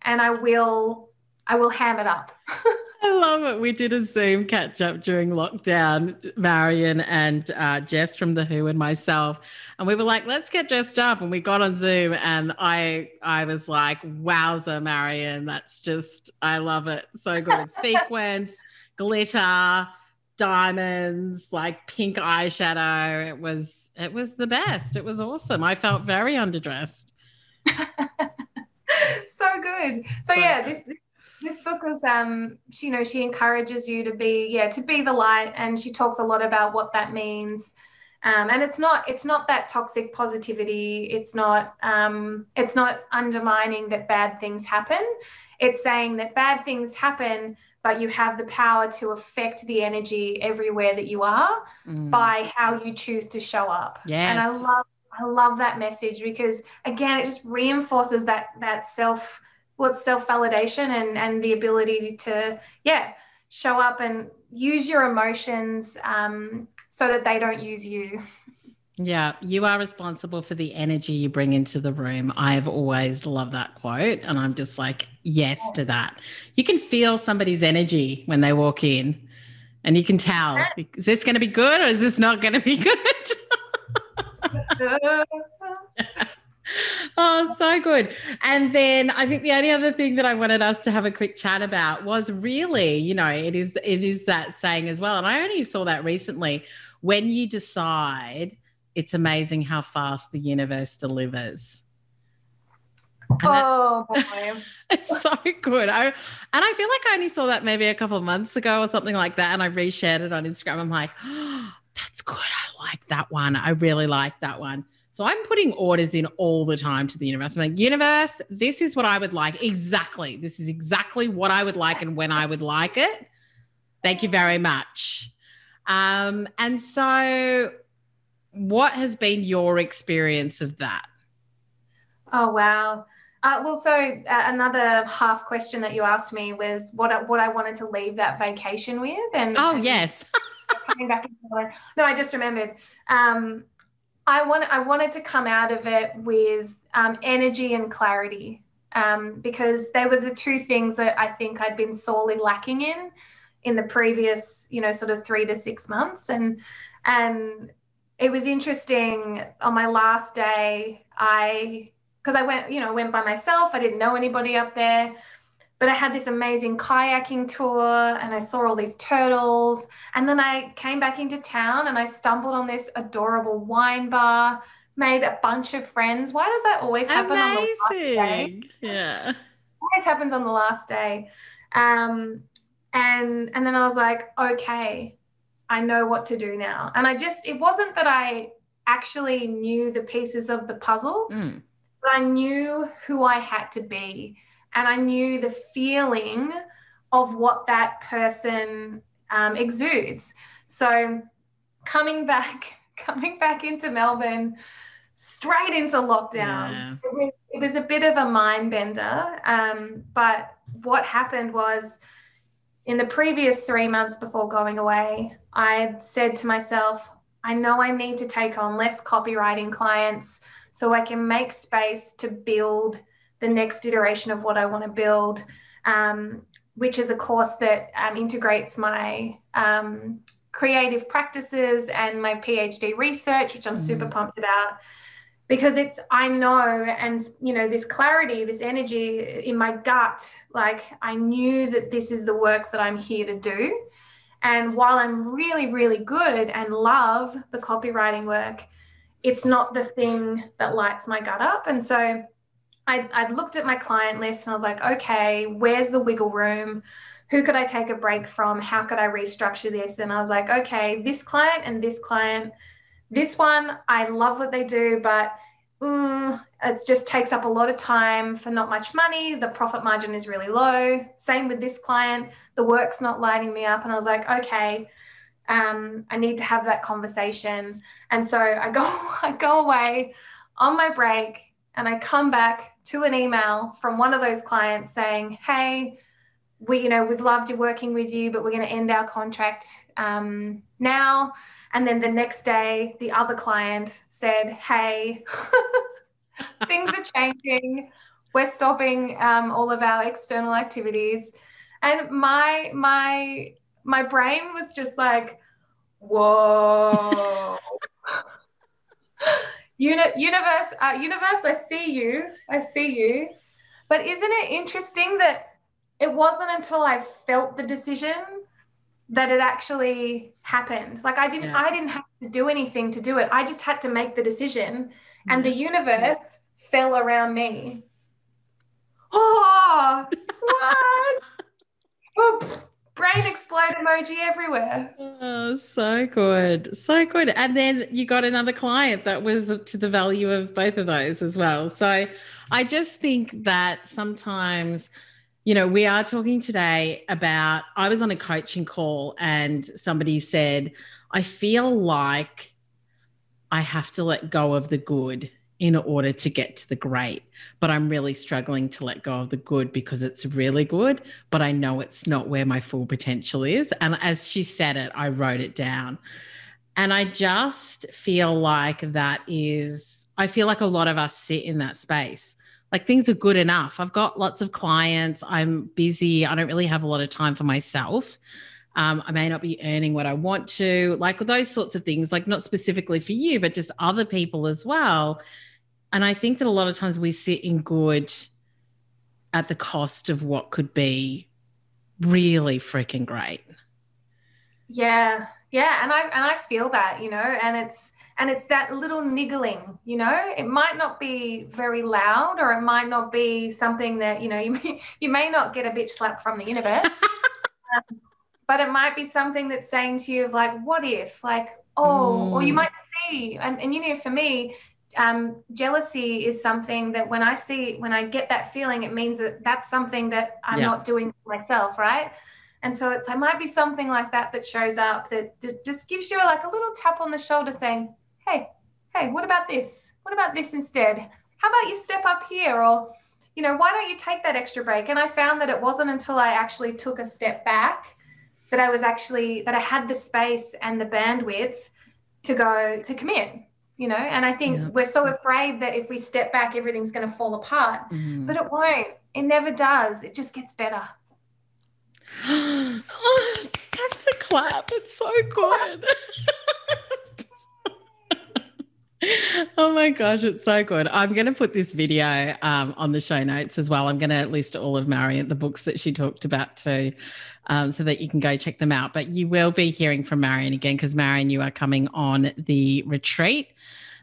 and I will, I will ham it up. I love it. We did a Zoom catch up during lockdown, Marion and uh, Jess from The Who and myself. And we were like, let's get dressed up. And we got on Zoom and I I was like, wowza, Marion. That's just, I love it. So good. Sequence, glitter, diamonds, like pink eyeshadow. It was, it was the best. It was awesome. I felt very underdressed. so good. So yeah, this, this this book was um she, you know she encourages you to be yeah to be the light and she talks a lot about what that means um, and it's not it's not that toxic positivity it's not um, it's not undermining that bad things happen it's saying that bad things happen but you have the power to affect the energy everywhere that you are mm. by how you choose to show up yes. and i love i love that message because again it just reinforces that that self well, it's self validation and and the ability to yeah show up and use your emotions um, so that they don't use you. Yeah, you are responsible for the energy you bring into the room. I've always loved that quote. And I'm just like, yes to that. You can feel somebody's energy when they walk in, and you can tell is this going to be good or is this not going to be good? oh, so good. And then I think the only other thing that I wanted us to have a quick chat about was really, you know, it is it is that saying as well. And I only saw that recently. When you decide, it's amazing how fast the universe delivers. And oh boy. it's so good. I and I feel like I only saw that maybe a couple of months ago or something like that. And I reshared it on Instagram. I'm like, oh, that's good. I like that one. I really like that one. So I'm putting orders in all the time to the universe. I'm like, universe, this is what I would like. Exactly. This is exactly what I would like and when I would like it. Thank you very much. Um, and so, what has been your experience of that? Oh, wow. Uh, well, so uh, another half question that you asked me was what I, what I wanted to leave that vacation with, and oh and yes, coming back. No, I just remembered. Um, I want I wanted to come out of it with um, energy and clarity um, because they were the two things that I think I'd been sorely lacking in in the previous, you know, sort of three to six months, and and it was interesting on my last day. I because I went, you know, went by myself. I didn't know anybody up there but I had this amazing kayaking tour and I saw all these turtles. And then I came back into town and I stumbled on this adorable wine bar, made a bunch of friends. Why does that always happen amazing. on the last day? Yeah, always happens on the last day. Um, and and then I was like, okay, I know what to do now. And I just it wasn't that I actually knew the pieces of the puzzle, Mm. but I knew who I had to be and I knew the feeling of what that person um, exudes. So coming back, coming back into Melbourne, straight into lockdown, Yeah. it, was, it was a bit of a mind bender. Um, but what happened was, in the previous three months before going away, I said to myself, I know I need to take on less copywriting clients so I can make space to build the next iteration of what I want to build, um, which is a course that um, integrates my um, creative practices and my PhD research, which I'm super pumped about. Because it's, I know, and you know, this clarity, this energy in my gut, like I knew that this is the work that I'm here to do. And while I'm really, really good and love the copywriting work, it's not the thing that lights my gut up. And so I, I looked at my client list and I was like, okay, where's the wiggle room? Who could I take a break from? How could I restructure this? And I was like, okay, this client and this client, this one, I love what they do, but mm, it just takes up a lot of time for not much money. The profit margin is really low. Same with this client, the work's not lighting me up. And I was like, okay, um, I need to have that conversation. And so I go, I go away on my break and I come back to an email from one of those clients saying, "Hey, we, you know, we've loved working with you, but we're going to end our contract um, now." And then the next day, the other client said, "Hey, things are changing. We're stopping um, all of our external activities." And my my my brain was just like, "Whoa." Uni- universe, uh, universe, I see you. I see you. But isn't it interesting that it wasn't until I felt the decision that it actually happened? Like I didn't, Yeah. I didn't have to do anything to do it. I just had to make the decision, and the universe fell around me. Oh, what? brain explode emoji everywhere. Oh, so good. So good. And then you got another client that was to the value of both of those as well. So I just think that sometimes, you know, we are talking today about, I was on a coaching call and somebody said, I feel like I have to let go of the good in order to get to the great. But I'm really struggling to let go of the good because it's really good, but I know it's not where my full potential is. And as she said it, I wrote it down. And I just feel like that is, I feel like a lot of us sit in that space. Like things are good enough. I've got lots of clients. I'm busy. I don't really have a lot of time for myself. Um, I may not be earning what I want to, like those sorts of things, like not specifically for you, but just other people as well. And I think that a lot of times we sit in good at the cost of what could be really freaking great. Yeah, yeah, and I and I feel that, you know, and it's and it's that little niggling, you know. It might not be very loud, or it might not be something that you know you may, you may not get a bitch slap from the universe, um, but it might be something that's saying to you of like, what if, like, oh, or you Mm. might see, and and you know, for me. Um, jealousy is something that when I see, when I get that feeling, it means that that's something that I'm Yeah. not doing for myself, right? And so it's it might be something like that that shows up that d- just gives you like a little tap on the shoulder saying, "Hey, hey, what about this? What about this instead? How about you step up here?" Or you know, why don't you take that extra break? And I found that it wasn't until I actually took a step back that I was actually, that I had the space and the bandwidth to go to commit, you know? And I think yeah. we're so afraid that if we step back, everything's going to fall apart, mm. but it won't. It never does. It just gets better. oh, have to clap. It's so good. oh my gosh, it's so good. I'm going to put this video um, on the show notes as well. I'm going to list all of Marion, the books that she talked about too, um, so that you can go check them out. But you will be hearing from Marion again because Marion, you are coming on the retreat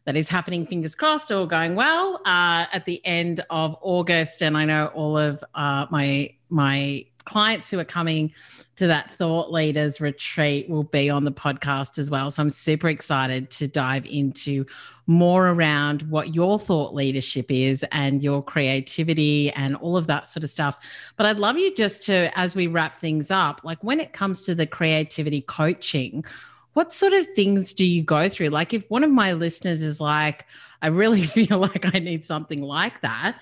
that is happening, fingers crossed, all going well, uh, at the end of August. And I know all of uh, my my clients who are coming to that thought leaders retreat will be on the podcast as well. So I'm super excited to dive into more around what your thought leadership is and your creativity and all of that sort of stuff. But I'd love you just to, as we wrap things up, like when it comes to the creativity coaching, what sort of things do you go through? Like if one of my listeners is like, I really feel like I need something like that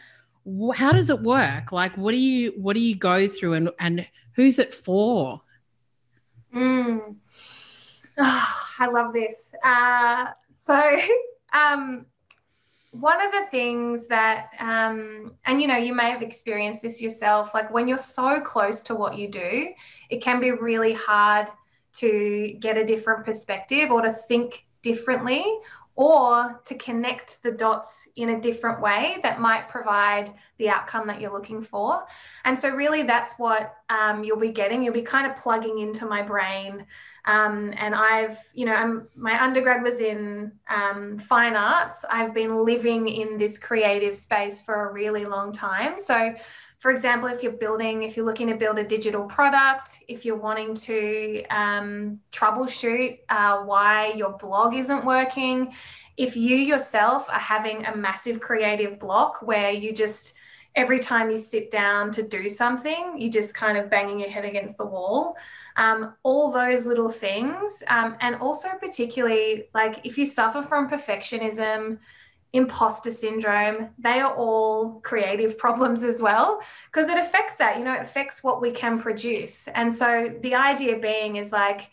how does it work? Like what do you what do you go through and and who's it for? Mm. oh, i love this. Uh, so um, one of the things that um, and you know you may have experienced this yourself like when you're so close to what you do it can be really hard to get a different perspective or to think differently or to connect the dots in a different way that might provide the outcome that you're looking for. And so, really, that's what um, you'll be getting. You'll be kind of plugging into my brain. Um, and I've, you know, I'm, my undergrad was in um, fine arts. I've been living in this creative space for a really long time. So, for example, if you're building, if you're looking to build a digital product, if you're wanting to um, troubleshoot uh, why your blog isn't working, if you yourself are having a massive creative block where you just, every time you sit down to do something, you're just kind of banging your head against the wall. Um, all those little things. Um, and also, particularly, like if you suffer from perfectionism, imposter syndrome. They are all creative problems as well because it affects that you know it affects what we can produce. And so the idea being is like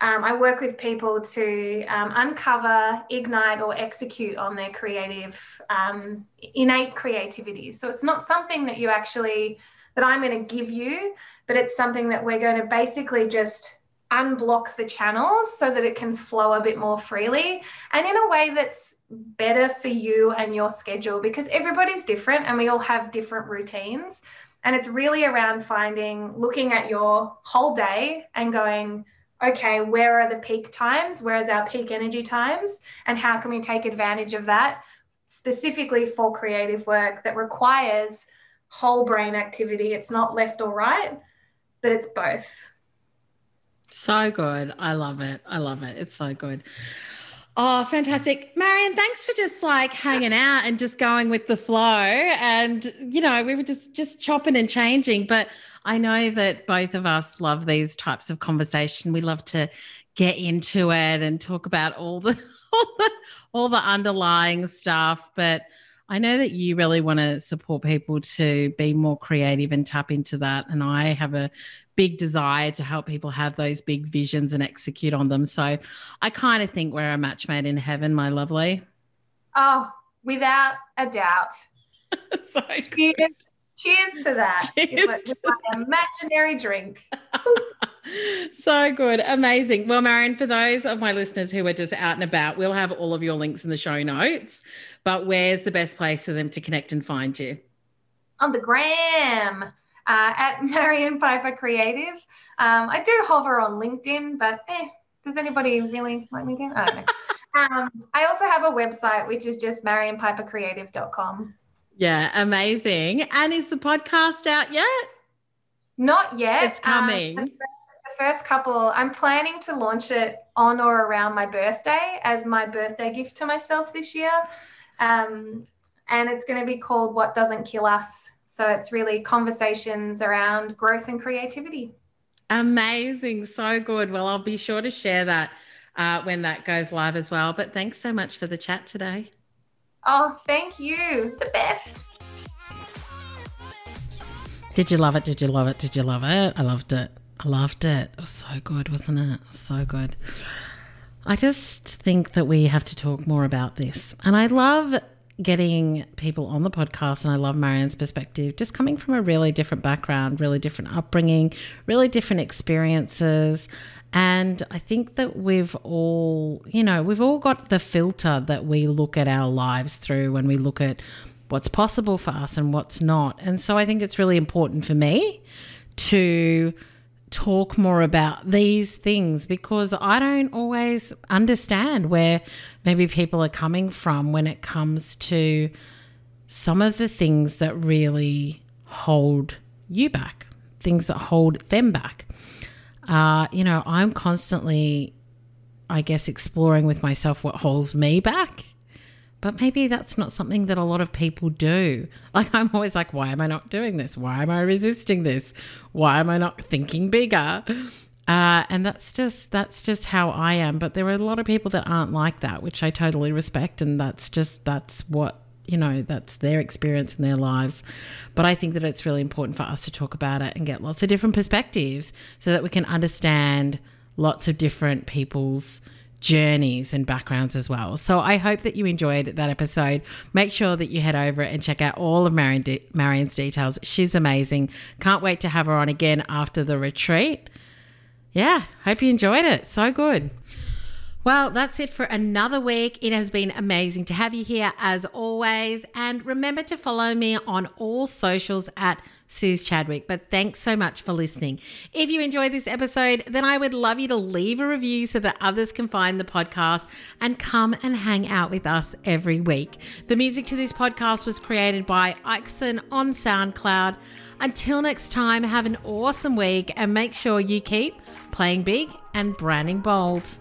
um, i work with people to um, uncover ignite or execute on their creative um, innate creativity. So it's not something that you actually that i'm going to give you but it's something that we're going to basically just unblock the channels so that it can flow a bit more freely and in a way that's better for you and your schedule because everybody's different and we all have different routines. And it's really around finding, looking at your whole day and going, okay, where are the peak times? Where is our peak energy times? And how can we take advantage of that specifically for creative work that requires whole brain activity? It's not left or right, but it's both. So good. I love it. I love it. It's so good. Oh, fantastic. Marion, thanks for just like hanging out and just going with the flow. And, you know, we were just just chopping and changing. But I know that both of us love these types of conversation. We love to get into it and talk about all the all the, all the underlying stuff. But I know that you really want to support people to be more creative and tap into that. And I have a big desire to help people have those big visions and execute on them. So I kind of think we're a match made in heaven, my lovely. Oh, without a doubt. so cheers, cheers to that. Cheers with, to my imaginary drink. so good. Amazing. Well, Marion, for those of my listeners who are just out and about, we'll have all of your links in the show notes. But where's the best place for them to connect and find you? On the gram uh, at Marion Piper Creative. Um, I do hover on LinkedIn, but eh, does anybody really like LinkedIn? I don't know. um, I also have a website, which is just marionpipercreative.com. Yeah, amazing. And is the podcast out yet? Not yet. It's coming. Um, first couple, I'm planning to launch it on or around my birthday as my birthday gift to myself this year. Um, and it's going to be called What Doesn't Kill Us so it's really conversations around growth and creativity. Amazing. So good. Well, I'll be sure to share that uh, when that goes live as well. But thanks so much for the chat today. Oh, thank you. The best. Did you love it? Did you love it? Did you love it? I loved it. Loved it. It was so good, wasn't it so good. I just think that we have to talk more about this. And I love getting people on the podcast and I love Marianne's perspective, just coming from a really different background, really different upbringing, really different experiences. And I think that we've all, you know, we've all got the filter that we look at our lives through when we look at what's possible for us and what's not. And so I think it's really important for me to talk more about these things because I don't always understand where maybe people are coming from when it comes to some of the things that really hold you back, things that hold them back. Uh, you know, I'm constantly, I guess, exploring with myself what holds me back but maybe that's not something that a lot of people do. Like, I'm always like, why am I not doing this? Why am I resisting this? Why am I not thinking bigger? Uh, and that's just that's just how I am. But there are a lot of people that aren't like that, which I totally respect, and that's just that's what you know that's their experience in their lives. But I think that it's really important for us to talk about it and get lots of different perspectives so that we can understand lots of different people's journeys and backgrounds as well. So I hope that you enjoyed that episode. Make sure that you head over and check out all of Marian De- Marianne's details. She's amazing. Can't wait to have her on again after the retreat. Yeah, hope you enjoyed it. So good. Well, that's it for another week. It has been amazing to have you here as always. And remember to follow me on all socials at Suzi Chadwick. But thanks so much for listening. If you enjoyed this episode, then I would love you to leave a review so that others can find the podcast and come and hang out with us every week. The music to this podcast was created by Ixon on SoundCloud. Until next time, have an awesome week and make sure you keep playing big and branding bold.